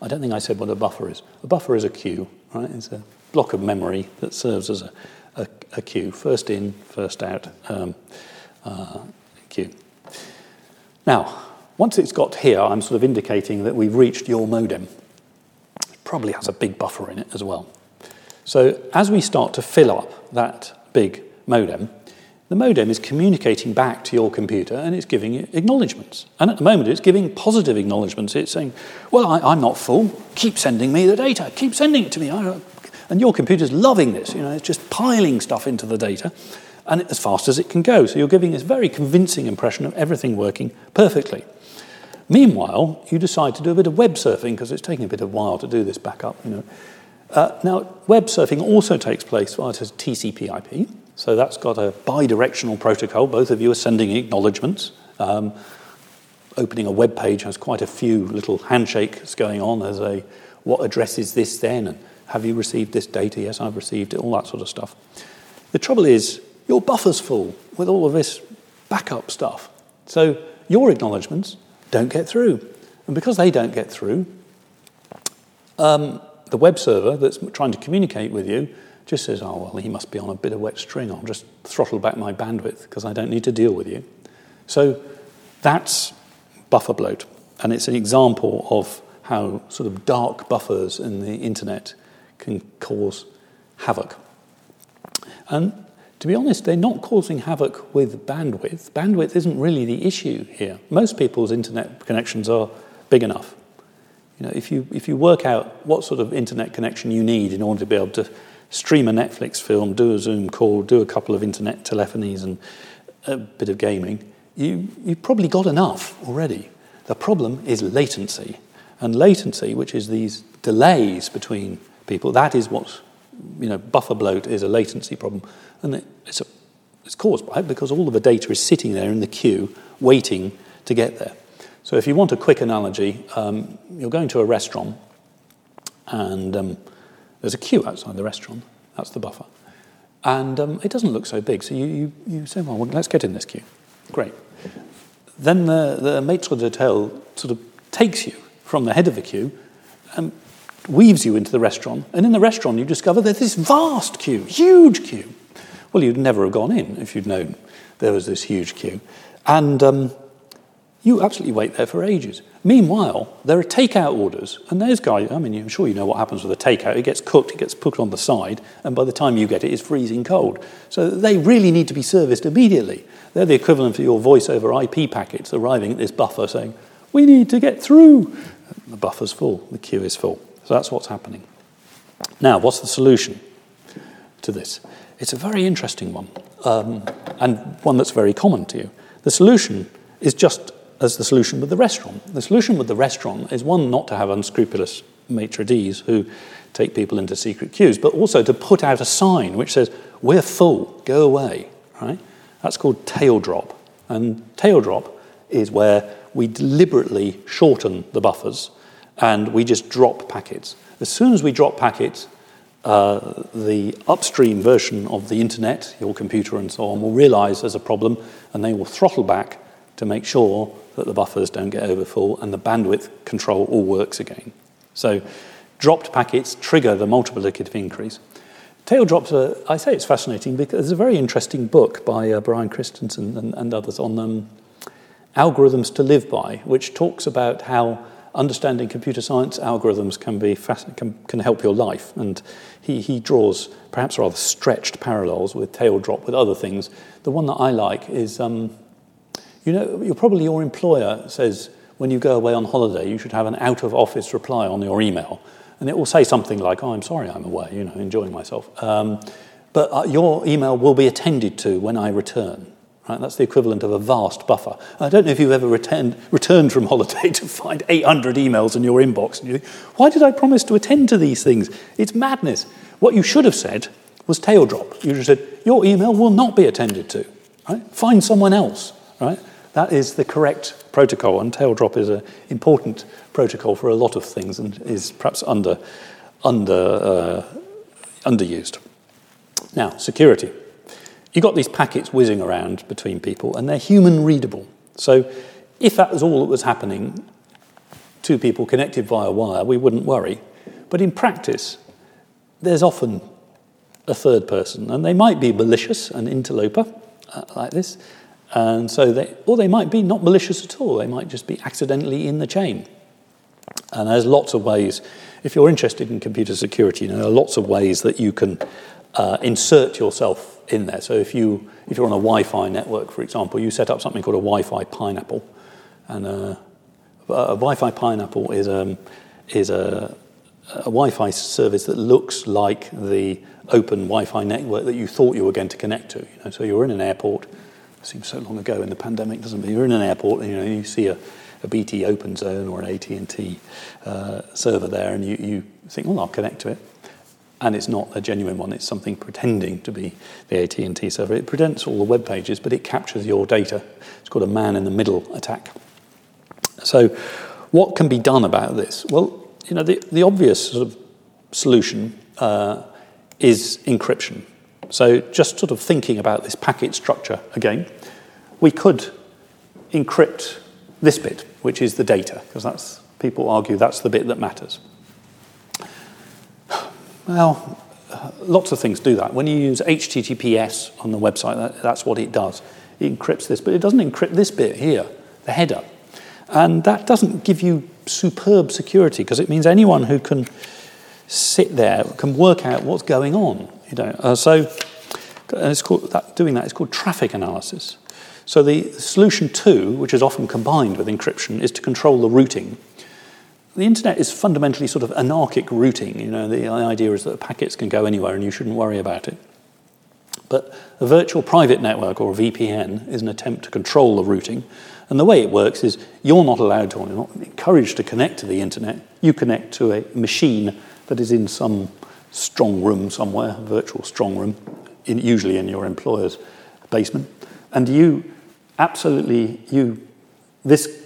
I don't think I said what a buffer is. A buffer is a queue, right? It's a block of memory that serves as a, a, a queue, first in, first out um, uh, queue. Now, once it's got here, I'm sort of indicating that we've reached your modem. It probably has a big buffer in it as well. So as we start to fill up that big modem, the modem is communicating back to your computer and it's giving you acknowledgements. And at the moment, it's giving positive acknowledgements. It's saying, Well, I, am not full. Keep sending me the data. Keep sending it to me. And your computer's loving this. You know, it's just piling stuff into the data and as fast as it can go. So you're giving this very convincing impression of everything working perfectly. Meanwhile, you decide to do a bit of web surfing because it's taking a bit of while to do this backup. You know. Uh, now, web surfing also takes place via TCP/IP, so that's got a bi-directional protocol. Both of you are sending acknowledgements. Um, opening a web page has quite a few little handshakes going on as a what address is this then and have you received this data? Yes, I've received it, all that sort of stuff. The trouble is, your buffer's full with all of this backup stuff. So your acknowledgements don't get through. And because they don't get through, um, the web server that's trying to communicate with you just says, oh, well, he must be on a bit of wet string. I'll just throttle back my bandwidth because I don't need to deal with you. So that's buffer bloat. And it's an example of how sort of dark buffers in the internet can cause havoc. And to be honest, they're not causing havoc with bandwidth. Bandwidth isn't really the issue here. Most people's internet connections are big enough. You know, if you, if you work out what sort of internet connection you need in order to be able to stream a Netflix film, do a Zoom call, do a couple of internet telephonies and a bit of gaming, you, you've probably got enough already. The problem is latency. And latency, which is these delays between people, that is what's you know, buffer bloat is a latency problem. And it, it's, a, it's caused by it because all of the data is sitting there in the queue waiting to get there. So if you want a quick analogy, um, you're going to a restaurant and um, there's a queue outside the restaurant. That's the buffer. And um, it doesn't look so big. So you, you, you say, well, let's get in this queue. Great. Then the, the maitre d'hotel sort of takes you from the head of the queue and weaves you into the restaurant. And in the restaurant, you discover there's this vast queue, huge queue. Well, you'd never have gone in if you'd known there was this huge queue. And um, you absolutely wait there for ages. Meanwhile, there are takeout orders, and there's guys, I mean, I'm sure you know what happens with a takeout. It gets cooked, it gets put on the side, and by the time you get it, it's freezing cold. So they really need to be serviced immediately. They're the equivalent of your voice over IP packets arriving at this buffer saying, We need to get through. The buffer's full, the queue is full. So that's what's happening. Now, what's the solution to this? It's a very interesting one, um, and one that's very common to you. The solution is just as the solution with the restaurant. The solution with the restaurant is one, not to have unscrupulous maitre d's who take people into secret queues, but also to put out a sign which says, We're full, go away. Right? That's called tail drop. And tail drop is where we deliberately shorten the buffers and we just drop packets. As soon as we drop packets, uh, the upstream version of the internet, your computer and so on, will realize there's a problem and they will throttle back to make sure that the buffers don't get overfull and the bandwidth control all works again. So dropped packets trigger the multiplicative increase. Tail drops are, I say it's fascinating because there's a very interesting book by uh, Brian Christensen and, and others on um, algorithms to live by, which talks about how understanding computer science algorithms can, be can, can help your life. And he, he draws perhaps rather stretched parallels with tail drop with other things. The one that I like is um, you know, you're probably your employer says when you go away on holiday, you should have an out of office reply on your email. And it will say something like, oh, I'm sorry I'm away, you know, enjoying myself. Um, but uh, your email will be attended to when I return. Right? That's the equivalent of a vast buffer. I don't know if you've ever returned, returned from holiday to find 800 emails in your inbox and you think, why did I promise to attend to these things? It's madness. What you should have said was tail drop. You should have said, your email will not be attended to. Right? Find someone else. Right? That is the correct protocol, and tail drop is an important protocol for a lot of things and is perhaps under, under, uh, underused. Now, security. You've got these packets whizzing around between people, and they're human readable. So, if that was all that was happening, two people connected via wire, we wouldn't worry. But in practice, there's often a third person, and they might be malicious, an interloper uh, like this, and so they, or they might be not malicious at all, they might just be accidentally in the chain. And there's lots of ways, if you're interested in computer security, you know, there are lots of ways that you can uh, insert yourself in there. So if, you, if you're on a Wi Fi network, for example, you set up something called a Wi Fi pineapple. And uh, a Wi Fi pineapple is, um, is a, a Wi Fi service that looks like the open Wi Fi network that you thought you were going to connect to. You know? So you're in an airport seems so long ago in the pandemic, doesn't it? You're in an airport, and, you know, you see a, a BT Open Zone or an AT&T uh, server there, and you, you think, well, I'll connect to it. And it's not a genuine one. It's something pretending to be the AT&T server. It presents all the web pages, but it captures your data. It's called a man-in-the-middle attack. So what can be done about this? Well, you know, the, the obvious sort of solution uh, is encryption. So, just sort of thinking about this packet structure again, we could encrypt this bit, which is the data, because that's people argue that's the bit that matters. Well, lots of things do that. When you use HTTPS on the website, that, that's what it does. It encrypts this, but it doesn't encrypt this bit here, the header. And that doesn't give you superb security because it means anyone who can sit there can work out what's going on. You know, uh, so it's called, that, doing that is called traffic analysis. So the solution two, which is often combined with encryption, is to control the routing. The internet is fundamentally sort of anarchic routing. You know, the idea is that packets can go anywhere and you shouldn't worry about it. But a virtual private network or a VPN is an attempt to control the routing. And the way it works is you're not allowed to, or you're not encouraged to connect to the internet. You connect to a machine that is in some strong room somewhere, a virtual strong room, in, usually in your employer's basement, and you absolutely you this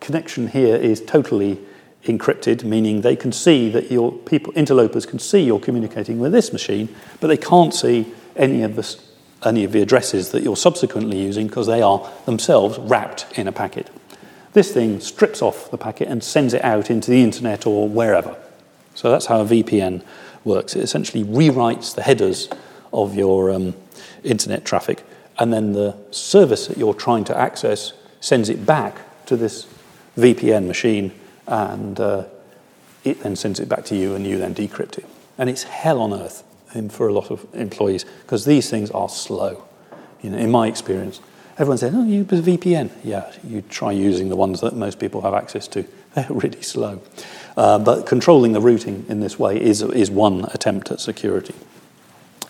connection here is totally encrypted, meaning they can see that your people interlopers can see you're communicating with this machine, but they can't see any of the any of the addresses that you're subsequently using because they are themselves wrapped in a packet. This thing strips off the packet and sends it out into the internet or wherever. So that's how a VPN works. It essentially rewrites the headers of your um, internet traffic, and then the service that you're trying to access sends it back to this VPN machine, and uh, it then sends it back to you, and you then decrypt it. And it's hell on earth for a lot of employees because these things are slow. You know, in my experience, everyone says, "Oh, you use a VPN." Yeah, you try using the ones that most people have access to. They're really slow. Uh, but controlling the routing in this way is, is one attempt at security.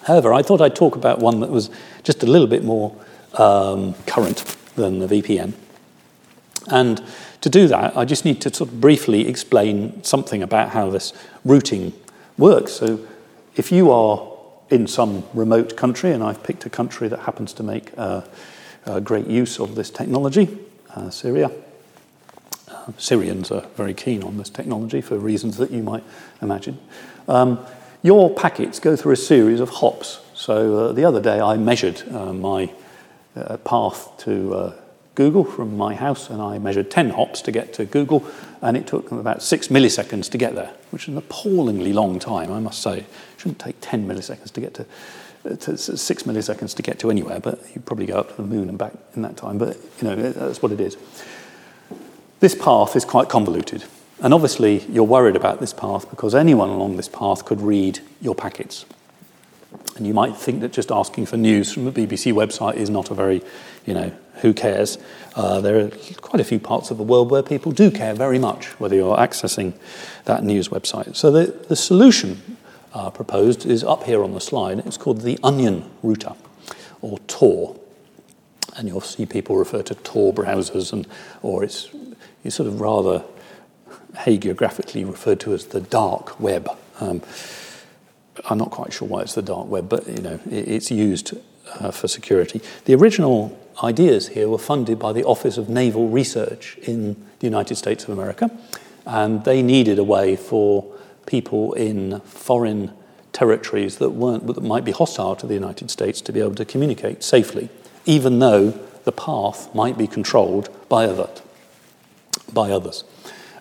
However, I thought I'd talk about one that was just a little bit more um, current than the VPN. And to do that, I just need to sort of briefly explain something about how this routing works. So, if you are in some remote country, and I've picked a country that happens to make uh, great use of this technology, uh, Syria. Uh, Syrians are very keen on this technology for reasons that you might imagine. Um, your packets go through a series of hops. So uh, the other day I measured uh, my uh, path to Google from my house, and I measured 10 hops to get to Google, and it took them about six milliseconds to get there, which is an appallingly long time, I must say. It shouldn't take 10 milliseconds to get to, uh, six milliseconds to get to anywhere, but you probably go up to the moon and back in that time, but you know, that's what it is. This path is quite convoluted, and obviously you're worried about this path because anyone along this path could read your packets. And you might think that just asking for news from the BBC website is not a very, you know, who cares? Uh, there are quite a few parts of the world where people do care very much whether you're accessing that news website. So the, the solution uh, proposed is up here on the slide. It's called the Onion Router, or Tor. And you'll see people refer to Tor browsers, and, or it's, it's sort of rather hagiographically referred to as the dark web. Um, I'm not quite sure why it's the dark web, but you know, it, it's used uh, for security. The original ideas here were funded by the Office of Naval Research in the United States of America, and they needed a way for people in foreign territories that weren't that might be hostile to the United States to be able to communicate safely, even though the path might be controlled by other, by others.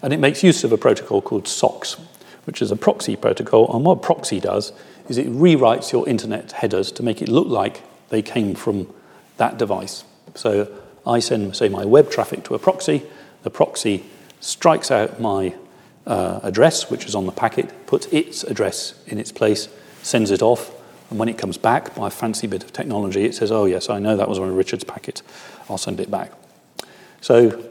And it makes use of a protocol called SOCKS, which is a proxy protocol. And what proxy does is it rewrites your internet headers to make it look like they came from that device. So I send, say, my web traffic to a proxy. The proxy strikes out my uh, address, which is on the packet, puts its address in its place, sends it off, and when it comes back by a fancy bit of technology, it says, Oh, yes, I know that was one of Richard's packets. I'll send it back. So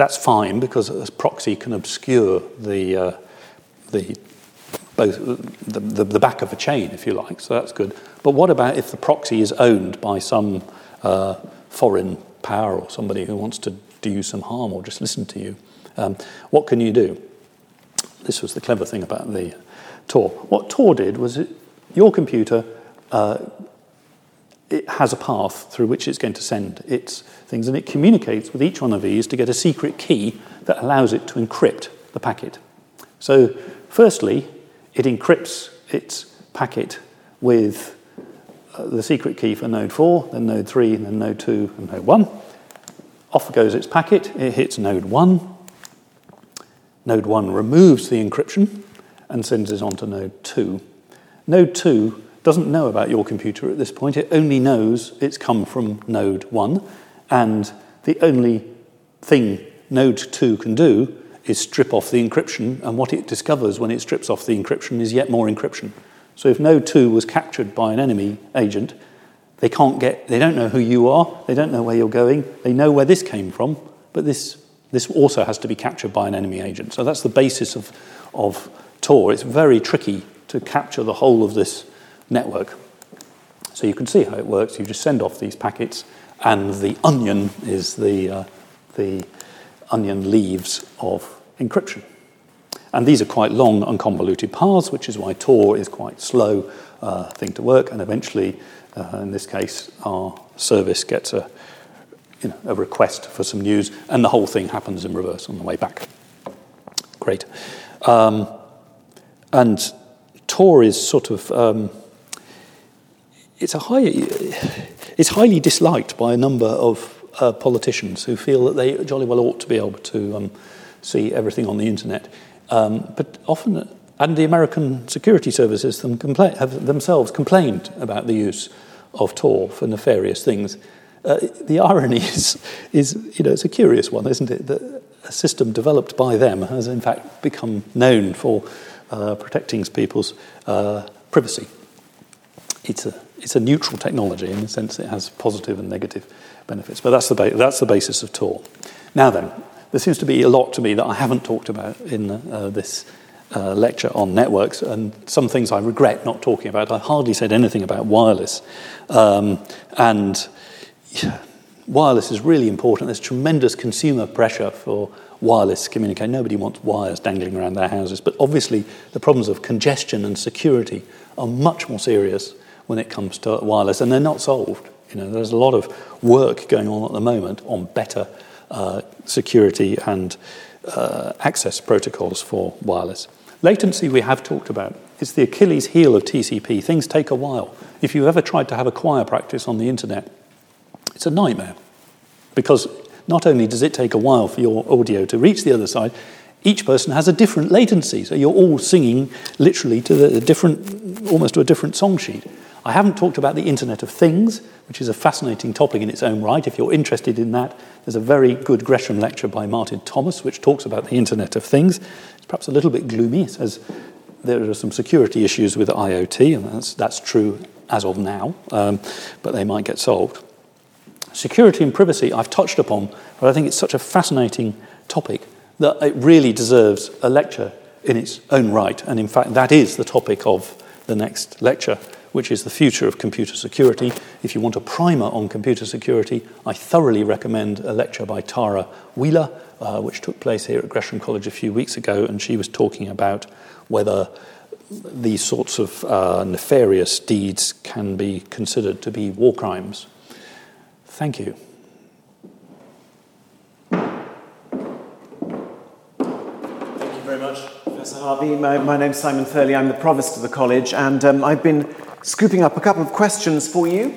that's fine because a proxy can obscure the, uh, the both the, the, the, back of a chain, if you like, so that's good. But what about if the proxy is owned by some uh, foreign power or somebody who wants to do you some harm or just listen to you? Um, what can you do? This was the clever thing about the Tor. What Tor did was it, your computer uh, it has a path through which it's going to send its things, and it communicates with each one of these to get a secret key that allows it to encrypt the packet. So, firstly, it encrypts its packet with uh, the secret key for node 4, then node 3, then node 2, and node 1. Off goes its packet, it hits node 1. Node 1 removes the encryption and sends it on to node 2. Node 2 doesn't know about your computer at this point, it only knows it's come from node 1, and the only thing node 2 can do is strip off the encryption, and what it discovers when it strips off the encryption is yet more encryption. So if node 2 was captured by an enemy agent, they can't get, they don't know who you are, they don't know where you're going, they know where this came from, but this, this also has to be captured by an enemy agent. So that's the basis of, of Tor. It's very tricky to capture the whole of this network. So you can see how it works. You just send off these packets, and the onion is the, uh, the onion leaves of encryption. And these are quite long, unconvoluted paths, which is why Tor is quite slow uh, thing to work. And eventually, uh, in this case, our service gets a, you know, a request for some news, and the whole thing happens in reverse on the way back. Great. Um, and Tor is sort of um, it's a high, it's highly disliked by a number of uh, politicians who feel that they jolly well ought to be able to um, see everything on the internet. Um, but often, and the American security services them compla- have themselves complained about the use of Tor for nefarious things. Uh, the irony is, is, you know, it's a curious one, isn't it? That a system developed by them has in fact become known for uh, protecting people's uh, privacy. It's a, it's a neutral technology in the sense it has positive and negative benefits, but that's the, ba- that's the basis of Tor. Now then, there seems to be a lot to me that I haven't talked about in uh, this uh, lecture on networks, and some things I regret not talking about. I hardly said anything about wireless. Um, and yeah, wireless is really important. There's tremendous consumer pressure for wireless communication. Nobody wants wires dangling around their houses. But obviously, the problems of congestion and security are much more serious when it comes to wireless, and they're not solved. You know, there's a lot of work going on at the moment on better uh, security and uh, access protocols for wireless. Latency, we have talked about. It's the Achilles heel of TCP. Things take a while. If you've ever tried to have a choir practice on the internet, it's a nightmare because not only does it take a while for your audio to reach the other side, each person has a different latency. So you're all singing literally to the different, almost to a different song sheet. I haven't talked about the Internet of Things, which is a fascinating topic in its own right. If you're interested in that, there's a very good Gresham lecture by Martyn Thomas, which talks about the Internet of Things. It's perhaps a little bit gloomy. It says there are some security issues with IoT, and that's, that's true as of now, um, but they might get solved. Security and privacy, I've touched upon, but I think it's such a fascinating topic that it really deserves a lecture in its own right. And in fact, that is the topic of the next lecture, which is the future of computer security. If you want a primer on computer security, I thoroughly recommend a lecture by Tarah Wheeler, uh, which took place here at Gresham College a few weeks ago, and she was talking about whether these sorts of uh, nefarious deeds can be considered to be war crimes. Thank you. Thank you very much, Professor Harvey. My, my name's Simon Thurley. I'm the Provost of the College, and um, I've been scooping up a couple of questions for you.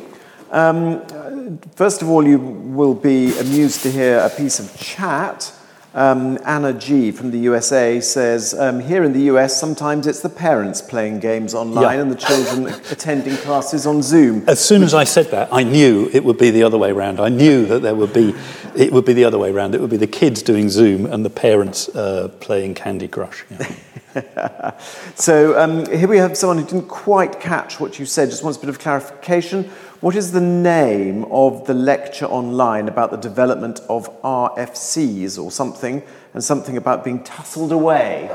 Um, first of all, you will be amused to hear a piece of chat um, Anna G from the USA says, um, here in the US, sometimes it's the parents playing games online Yeah. and the children attending classes on Zoom. As soon as I said that, I knew it would be the other way around. I knew that there would be, it would be the other way around. It would be the kids doing Zoom and the parents uh, playing Candy Crush. Yeah. So um, here we have someone who didn't quite catch what you said, just wants a bit of clarification. What is the name of the lecture online about the development of RFCs or something, and something about being tussled away?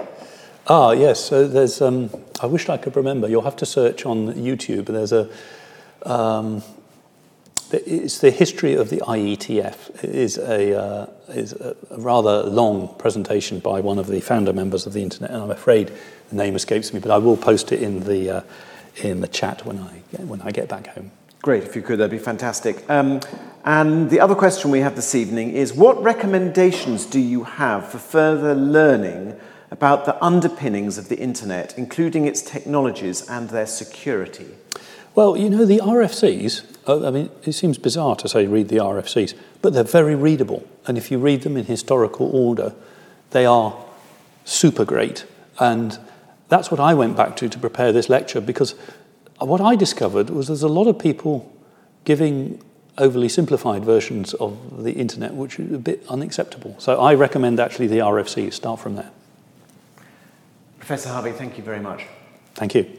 Ah, yes. So there's. Um, I wish I could remember. You'll have to search on YouTube. There's a. Um, it's the history of the IETF. It is a uh, is a rather long presentation by one of the founder members of the internet, and I'm afraid the name escapes me. But I will post it in the uh, in the chat when I when I get back home. Great, if you could, that'd be fantastic. Um, and the other question we have this evening is what recommendations do you have for further learning about the underpinnings of the internet, including its technologies and their security? Well, you know, the RFCs, Oh, I mean, it seems bizarre to say read the RFCs, but they're very readable. And if you read them in historical order, they are super great. And that's what I went back to to prepare this lecture because what I discovered was there's a lot of people giving overly simplified versions of the internet, which is a bit unacceptable. So I recommend actually the RFCs. Start from there. Professor Harvey, thank you very much. Thank you.